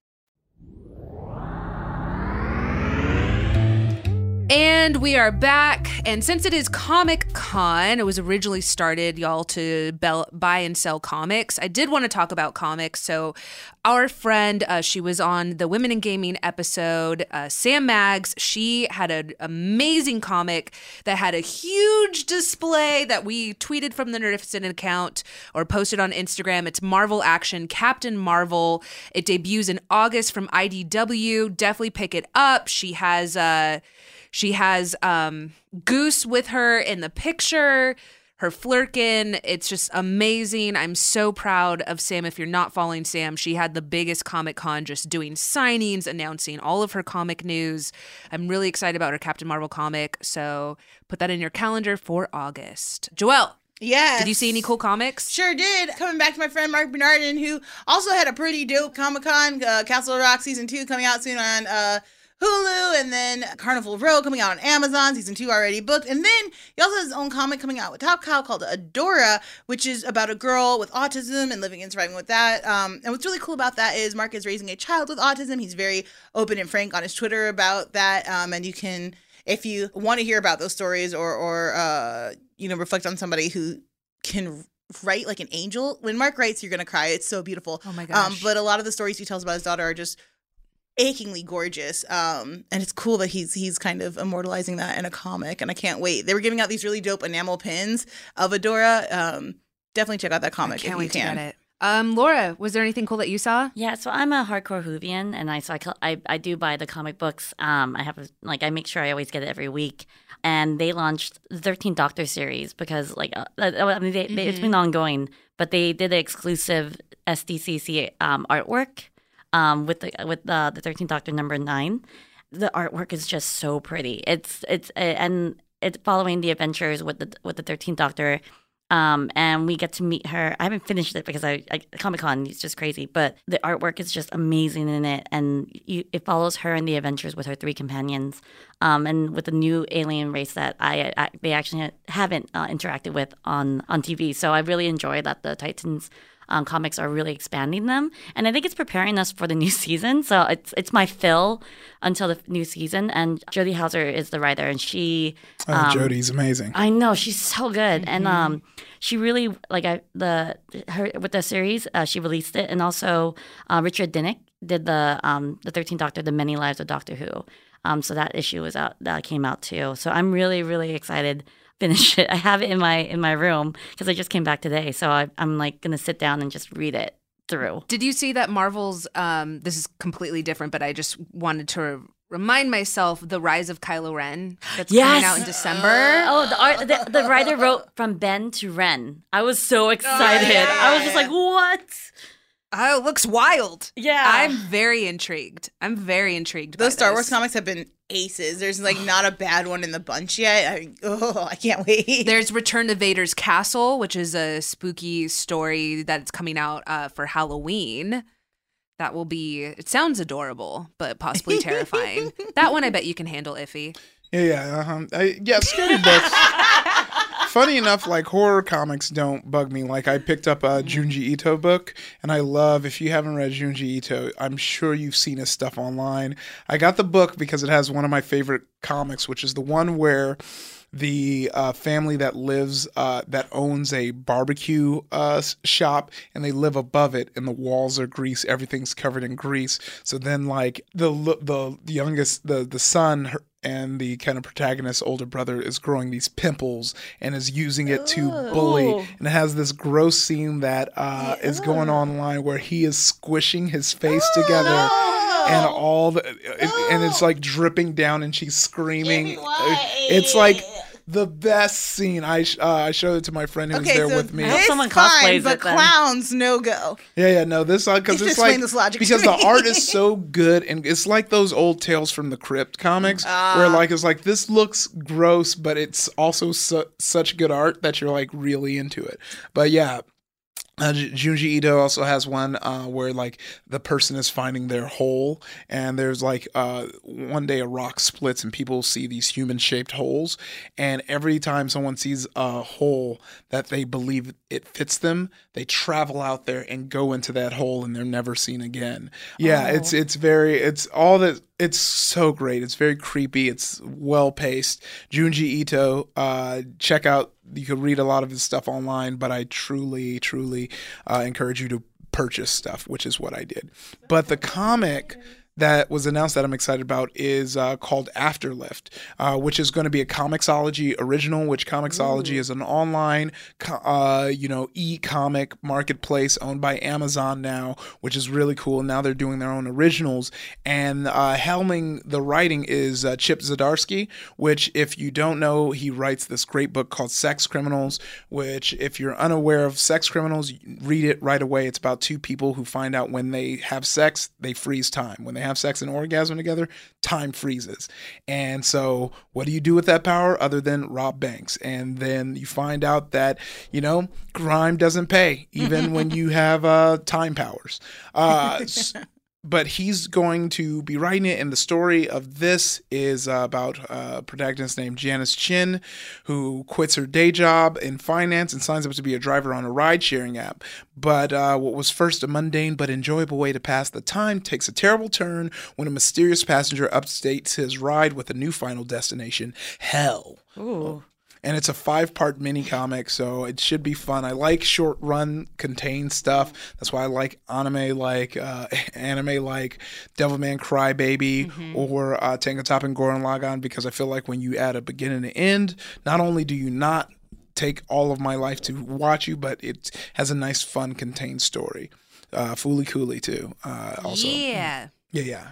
And we are back. And since it is Comic Con, it was originally started, y'all, to bel- buy and sell comics. I did want to talk about comics. So, our friend, uh, she was on the Women in Gaming episode, uh, Sam Maggs. She had an amazing comic that had a huge display that we tweeted from the Nerdificent account or posted on Instagram. It's Marvel Action, Captain Marvel. It debuts in August from IDW. Definitely pick it up. She has, uh, she has um, Goose with her in the picture, her flerken. It's just amazing. I'm so proud of Sam. If you're not following Sam, she had the biggest Comic Con just doing signings, announcing all of her comic news. I'm really excited about her Captain Marvel comic. So put that in your calendar for August. Joelle, Yeah. did you see any cool comics? Sure did. Coming back to my friend Marc Bernardin, who also had a pretty dope Comic Con, uh, Castle Rock season two coming out soon on uh, Hulu, and then Carnival Row coming out on Amazon, season two already booked. And then he also has his own comic coming out with Top Cow called Adora, which is about a girl with autism and living and surviving with that. Um, and what's really cool about that is Marc is raising a child with autism. He's very open and frank on his Twitter about that. Um, and you can, if you want to hear about those stories or, or uh, you know, reflect on somebody who can write like an angel. When Marc writes, you're gonna cry. It's so beautiful. Oh my Um, gosh. but a lot of the stories he tells about his daughter are just achingly gorgeous. Um, and it's cool that he's he's kind of immortalizing that in a comic. And I can't wait. They were giving out these really dope enamel pins of Adora. Um, definitely check out that I comic can't if wait you to get it. Um, Laura, was there anything cool that you saw? Yeah, so I'm a hardcore Whovian, and I so I, I I do buy the comic books. Um, I have a, like I make sure I always get it every week, and they launched the 13 Doctor series because like uh, I mean they, they, it's been ongoing, but they did an exclusive SDCC um, artwork um, with the with the the 13th Doctor number nine. The artwork is just so pretty. It's it's uh, and it's following the adventures with the with the 13th Doctor um, and we get to meet her. I haven't finished it because I, I Comic Con is just crazy, but the artwork is just amazing in it, and you, it follows her and the adventures with her three companions, um, and with the new alien race that I, I they actually haven't uh, interacted with on on TV. So I really enjoy that the Titans. Um, comics are really expanding them, and I think it's preparing us for the new season. So it's it's my fill until the new season. And Jody Houser is the writer, and she Oh, um, Jody's amazing. I know she's so good, and um, she really like I the her with the series. Uh, she released it, and also uh, Richard Dinnick did the um the Thirteenth Doctor, the Many Lives of Doctor Who. Um, so that issue was out that came out too. So I'm really really excited. Finish it. I have it in my in my room because I just came back today. So I, I'm like gonna sit down and just read it through. Did you see that Marvel's? Um, this is completely different, but I just wanted to remind myself the Rise of Kylo Ren that's coming out in December. Oh, the art the, the writer wrote from Ben to Ren. I was so excited. I was just like, what? Oh, it looks wild. Yeah. I'm very intrigued. I'm very intrigued. by Those Star Wars comics have been aces. There's like not a bad one in the bunch yet. I, oh, I can't wait. There's Return to Vader's Castle, which is a spooky story that's coming out uh, for Halloween. That will be. It sounds adorable, but possibly terrifying. that one, I bet you can handle, iffy. Yeah, yeah, uh-huh. I, yeah. Scary books. Funny enough, like horror comics don't bug me. Like I picked up a Junji Ito book, and I love. If you haven't read Junji Ito, I'm sure you've seen his stuff online. I got the book because it has one of my favorite comics, which is the one where the uh, family that lives uh, that owns a barbecue uh, shop and they live above it and the walls are grease everything's covered in grease so then like the the, youngest the the son her- and the kind of protagonist's older brother is growing these pimples and is using it to bully and it has this gross scene that uh, is going online where he is squishing his face together and all the it- and it's like dripping down and she's screaming. It's like the best scene i sh- uh, i showed it to my friend who was okay, there so with me I hope this someone fine, cosplays but it clowns no go. yeah, yeah, no, this because You should it's like this logic because the art is so good and it's like those old Tales from the Crypt comics where like it's like this looks gross, but it's also su- such good art that you're like really into it. But yeah. Uh, Junji Ito also has one uh, where like the person is finding their hole, and there's like uh, one day a rock splits and people see these human shaped holes, and every time someone sees a hole that they believe it fits them, they travel out there and go into that hole, and they're never seen again. Yeah, it's it's very it's all that it's so great. It's very creepy. It's well paced. Junji Ito, uh, check out. You could read a lot of his stuff online, but I truly, truly uh, encourage you to purchase stuff, which is what I did. But the comic that was announced that I'm excited about is uh, called Afterlift, uh, which is going to be a Comixology original. Which Comixology is an online, uh, you know, e-comic marketplace owned by Amazon now, which is really cool. Now they're doing their own originals, and uh, helming the writing is uh, Chip Zdarsky. Which, if you don't know, he writes this great book called Sex Criminals. Which, if you're unaware of sex criminals, read it right away. It's about two people who find out when they have sex, they freeze time. When they have sex and orgasm together, time freezes. And so, what do you do with that power other than rob banks? And then you find out that, you know, crime doesn't pay, even when you have uh, time powers. Uh, but he's going to be writing it and the story of this is uh, about a protagonist named janice chin who quits her day job in finance and signs up to be a driver on a ride-sharing app but uh, what was first a mundane but enjoyable way to pass the time takes a terrible turn when a mysterious passenger upstates his ride with a new final destination hell Ooh. And it's a five part mini comic, so it should be fun. I like short run contained stuff. That's why I like anime like uh, anime like Devilman Crybaby or uh, Tango Top and Gurren Lagann because I feel like when you add a beginning and end, not only do you not take all of my life to watch you, but it has a nice, fun, contained story. Uh, Fooly Cooley too. Uh, also, yeah. yeah, yeah.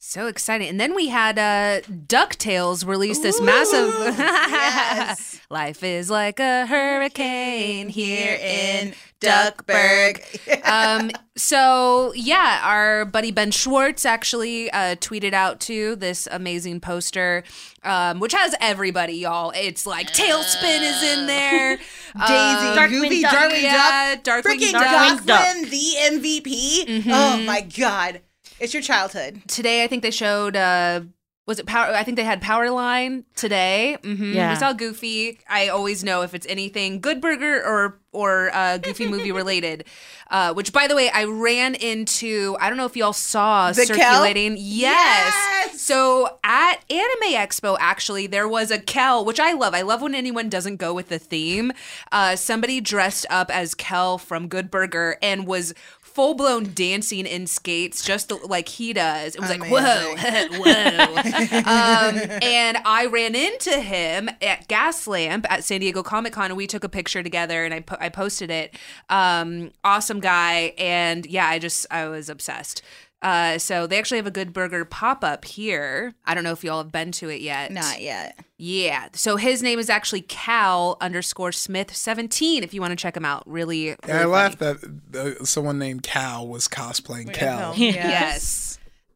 So exciting. And then we had uh DuckTales release this massive yes. Life is like a hurricane here in Duckburg. um so yeah, our buddy Ben Schwartz actually uh tweeted out to this amazing poster um which has everybody y'all. It's like TaleSpin is in there. Daisy, Um, Darkwing Goofy, Duck. Darkwing yeah, Duck, Darkwing freaking Duck. The MVP. Oh my god, it's your childhood. today I think they showed uh was it power I think they had Powerline today. hmm Yeah. We saw Goofy. I always know if it's anything Good Burger or or uh, Goofy movie related. Uh, which by the way, I ran into I don't know if y'all saw The Kel? circulating. Yes. Yes! So at Anime Expo, actually, there was a Kel, which I love. I love when anyone doesn't go with the theme. Uh, somebody dressed up as Kel from Good Burger and was full blown dancing in skates, just like he does. It was like, whoa, whoa. um, and I ran into him at Gaslamp at San Diego Comic Con, and we took a picture together, and I po- I posted it. Um, awesome guy, and yeah, I just I was obsessed. Uh, so they actually have a Good Burger pop up here. I don't know if y'all have been to it yet. Not yet. Yeah. So his name is actually Cal underscore Smith seventeen. If you want to check him out, really. Yeah, I really laughed that uh, someone named Cal was cosplaying Cal. Yes.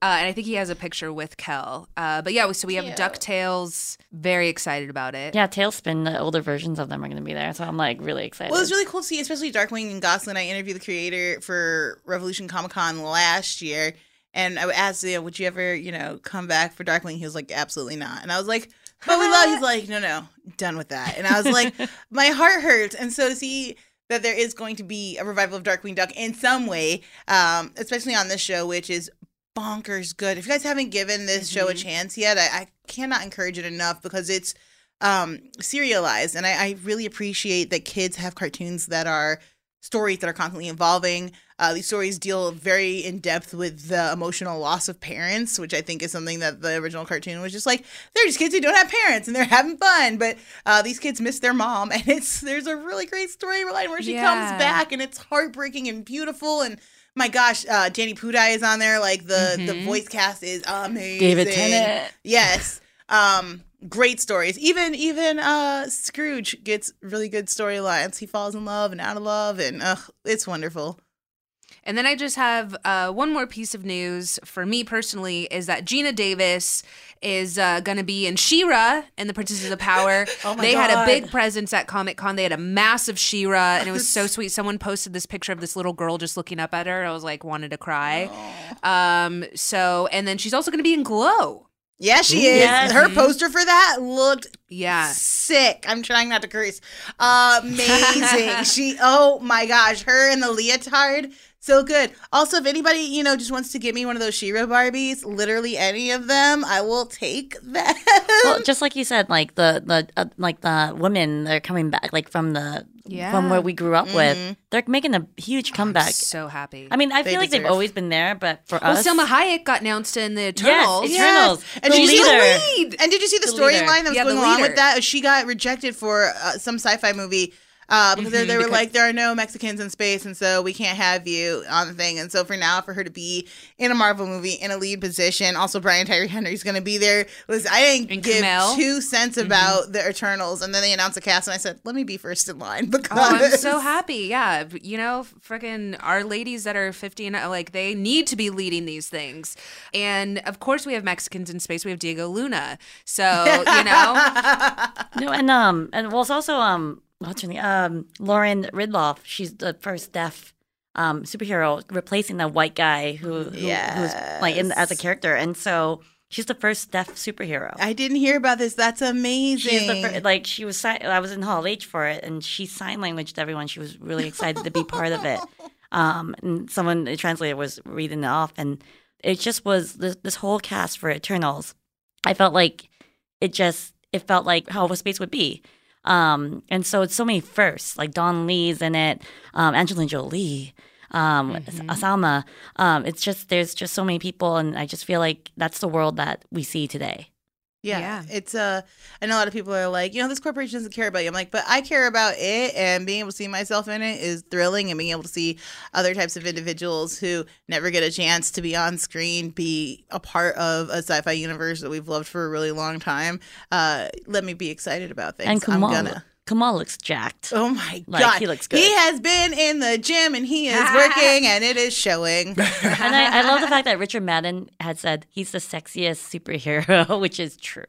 Uh, and I think he has a picture with Kel. Uh, but yeah, so we have DuckTales. Very excited about it. Yeah, TaleSpin, the older versions of them are going to be there. So I'm like really excited. Well, it's really cool to see, especially Darkwing and Gosalyn. I interviewed the creator for Revolution Comic Con last year, and I asked him, "Would you ever, you know, come back for Darkwing?" He was like, "Absolutely not." And I was like, "But we love." He's like, "No, no, done with that." And I was like, "My heart hurts." And so to see that there is going to be a revival of Darkwing Duck in some way, um, especially on this show, which is bonkers good. If you guys haven't given this show a chance yet, I, I cannot encourage it enough because it's um, serialized, and I, I really appreciate that kids have cartoons that are stories that are constantly evolving. Uh, these stories deal very in depth with the emotional loss of parents, which I think is something that the original cartoon was just like they're just kids who don't have parents and they're having fun, but uh, these kids miss their mom, and it's there's a really great storyline where she Yeah. comes back, and it's heartbreaking and beautiful and. My gosh, uh, Danny Pudi is on there. Like the the voice cast is amazing. David Tennant. Yes. Um, great stories. Even even uh Scrooge gets really good storylines. He falls in love and out of love and ugh, it's wonderful. And then I just have uh, one more piece of news for me personally is that Geena Davis is uh, going to be in She-Ra and the Princesses of Power. Oh my they had a big presence at Comic Con. They had a massive She-Ra, and it was so sweet. Someone posted this picture of this little girl just looking up at her. I was like, wanted to cry. Um, so, and then she's also going to be in Glow. Yeah, she is. Yes. Her poster for that looked Yeah. sick. I'm trying not to curse. Amazing. she oh my gosh, her in the leotard. So good. Also, if anybody, you know, just wants to get me one of those She-Ra Barbies, literally any of them, I will take them. well, just like you said, like the the uh, like the women they're coming back, like from the from where we grew up Mm-hmm. with. They're making a huge comeback. So happy. I mean, I They feel like they've always been there, but for us. well, us, Salma Hayek got announced in the Eternals. Yes, Eternals. And the she's the leader. lead. And did you see the, The storyline that was Yeah, going along with that? She got rejected for uh, some sci-fi movie uh, because they, they were because- like, there are no Mexicans in space, and so we can't have you on the thing. And so for now, for her to be in a Marvel movie in a lead position, also Brian Tyree Henry's going to be there. Was I didn't And give Kumail. two cents about the Eternals, and then they announced the cast, and I said, let me be first in line because Oh, I'm so happy. Yeah. You know, freaking our ladies that are 50 and like they need to be leading these things. And of course, we have Mexicans in space. We have Diego Luna. So, you know, No, and um, and well, it's also um, what's her name? Um, Lauren Ridloff. She's the first deaf um superhero replacing the white guy who, who who's like in as a character, and so she's the first deaf superhero. I didn't hear about this. That's amazing. She's the fir- like she was. I was in Hall H for it, and she sign language to everyone. She was really excited to be part of it. Um, and someone the translator was reading it off, and it just was this, this whole cast for Eternals. I felt like it just it felt like how a space would be. Um, and so it's so many firsts, like Don Lee's in it, um, Angelina Jolie, um, Asama. Um, it's just there's just so many people, and I just feel like that's the world that we see today. Yeah, Yeah. it's uh I know a lot of people are like, you know, this corporation doesn't care about you. I'm like, but I care about it and being able to see myself in it is thrilling and being able to see other types of individuals who never get a chance to be on screen, be a part of a sci-fi universe that we've loved for a really long time. Uh let me be excited about things. And Kumail, I'm gonna Kumail looks jacked. Oh my Like, god. he looks good. He has been in the gym and he is working and it is showing. and I, I love the fact that Richard Madden had said he's the sexiest superhero, which is true.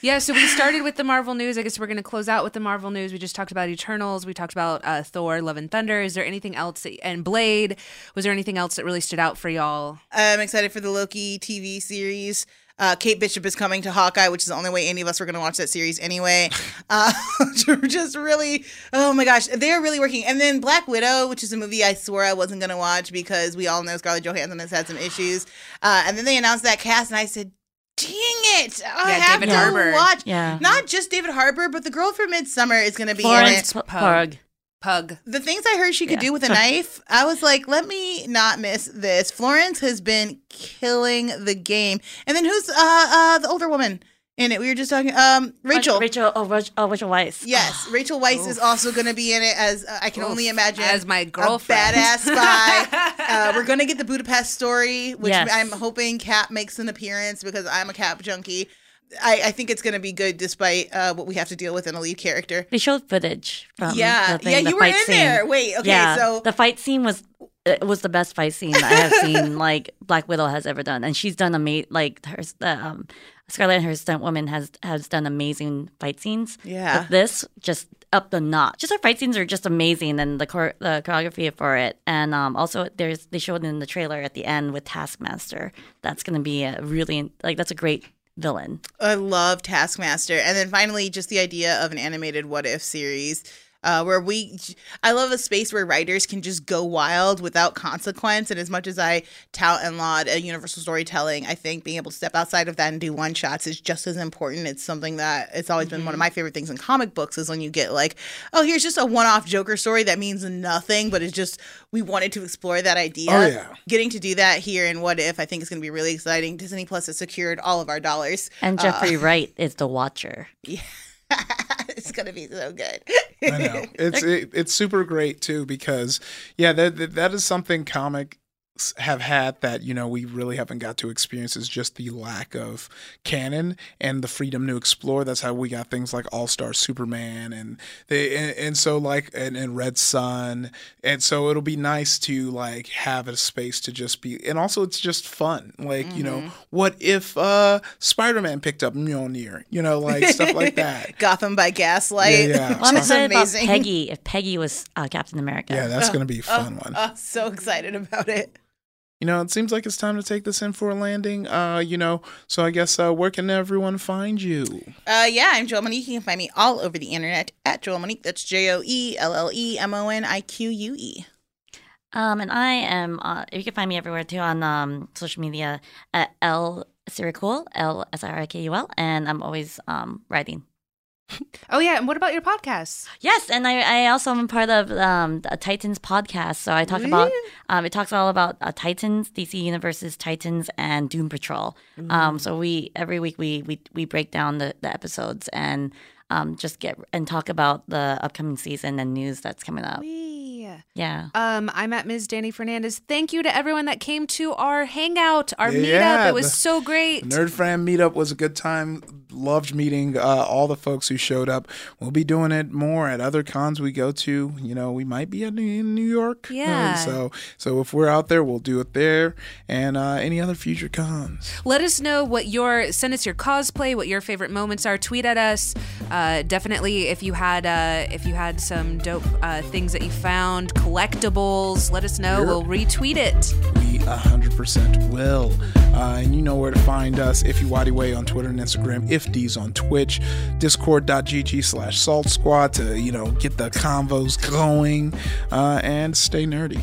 Yeah, so we started with the Marvel news. I guess we're going to close out with the Marvel news. We just talked about Eternals. We talked about uh, Thor, Love and Thunder. Is there anything else? That, and Blade. Was there anything else that really stood out for y'all? I'm excited for the Loki TV series. Uh, Kate Bishop is coming to Hawkeye, which is the only way any of us were going to watch that series anyway. Uh, just really, oh my gosh, they're really working. And then Black Widow, which is a movie I swore I wasn't going to watch because we all know Scarlett Johansson has had some issues. Uh, and then they announced that cast, and I said, dang it. I Yeah, have David to Harbour. watch. Yeah. Not just David Harbour, but the girl from Midsummer is going to be in Florence it. P- Pug. Pug. The things I heard she could Yeah. do with a knife, I was like, let me not miss this. Florence has been killing the game. And then who's uh uh the older woman in it? We were just talking um Rachel. Rachel. Oh, Rach- oh Rachel Weisz. Yes, Rachel Weisz is also going to be in it as uh, I can only imagine As my girlfriend. badass spy. uh, we're going to get the Budapest story, which Yes. I'm hoping Cap makes an appearance because I'm a Cap junkie. I, I think it's going to be good despite uh, what we have to deal with in a lead character. They showed footage from yeah, the thing, yeah, the you were in scene. there. Wait, okay, yeah, so the fight scene was it was the best fight scene I have seen like Black Widow has ever done, and she's done amazing. Like her, the, um, Scarlett, her stunt woman has has done amazing fight scenes. Yeah. but this just up the notch. Just her fight scenes are just amazing, and the chor- the choreography for it, and um, also there's they showed in the trailer at the end with Taskmaster. That's gonna be a really like that's a great villain. I love Taskmaster. And then finally, just the idea of an animated what if series. Uh, where we, I love a space where writers can just go wild without consequence. And as much as I tout and laud a universal storytelling, I think being able to step outside of that and do one shots is just as important. It's something that it's always been one of my favorite things in comic books is when you get like, oh, here's just a one off Joker story that means nothing, but it's just, we wanted to explore that idea. Oh, yeah. Getting to do that here in What If, I think is going to be really exciting. Disney Plus has secured all of our dollars. And Jeffrey Wright is the Watcher. It's gonna be so good. I know it's it, it's super great too because yeah that that, that is something comics have had that you know we really haven't got to experience is just the lack of canon and the freedom to explore that's how we got things like all-star superman and they and, and so like and, and red sun and so it'll be nice to like have a space to just be and also it's just fun like you know what if uh spider-man picked up mjolnir you know like stuff like that Gotham by Gaslight. Yeah, yeah. Well, I'm Which is excited about. Peggy. If Peggy was uh, Captain America, yeah that's gonna be a fun one Oh, so excited about it. You know, it seems like it's time to take this in for a landing. Uh, you know, so I guess uh, where can everyone find you? Uh, yeah, I'm Joelle Monique. You can find me all over the internet at Joelle Monique. That's J O E L L E M O N I Q U E. Um, and I am. Uh, you can find me everywhere too on um social media at L Sirikul L S I R I K U L, and I'm always um writing. Oh yeah, and what about your podcasts? Yes, and I, I also am part of um, the Titans podcast. So I talk about um, it talks all about uh, Titans, DC Universe's Titans, and Doom Patrol. Um, so we every week we we, we break down the, the episodes and um, just get and talk about the upcoming season and news that's coming up. Yeah. Um, I'm at Ms. Dani Fernandez. Thank you to everyone that came to our hangout, our Yeah, meetup. It was so great. Nerd Fran meetup was a good time. Loved meeting uh, all the folks who showed up. We'll be doing it more at other cons we go to. You know, we might be in New in New York. Uh, Yeah. so, so if we're out there, we'll do it there, and uh, any other future cons. Let us know what your send us your cosplay, what your favorite moments are. Tweet at us. Uh, definitely, if you had uh, if you had some dope uh, things that you found, collectibles, let us know. Sure. We'll retweet it. We 100% will. Uh, and you know where to find us. If you Way on Twitter and Instagram, if D's on Twitch, discord.gg slash salt squad to, you know, get the convos going uh, and stay nerdy.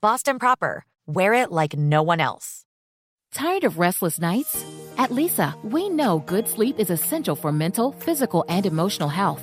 Boston Proper, wear it like no one else. Tired of restless nights? At Leesa, we know good sleep is essential for mental, physical, and emotional health.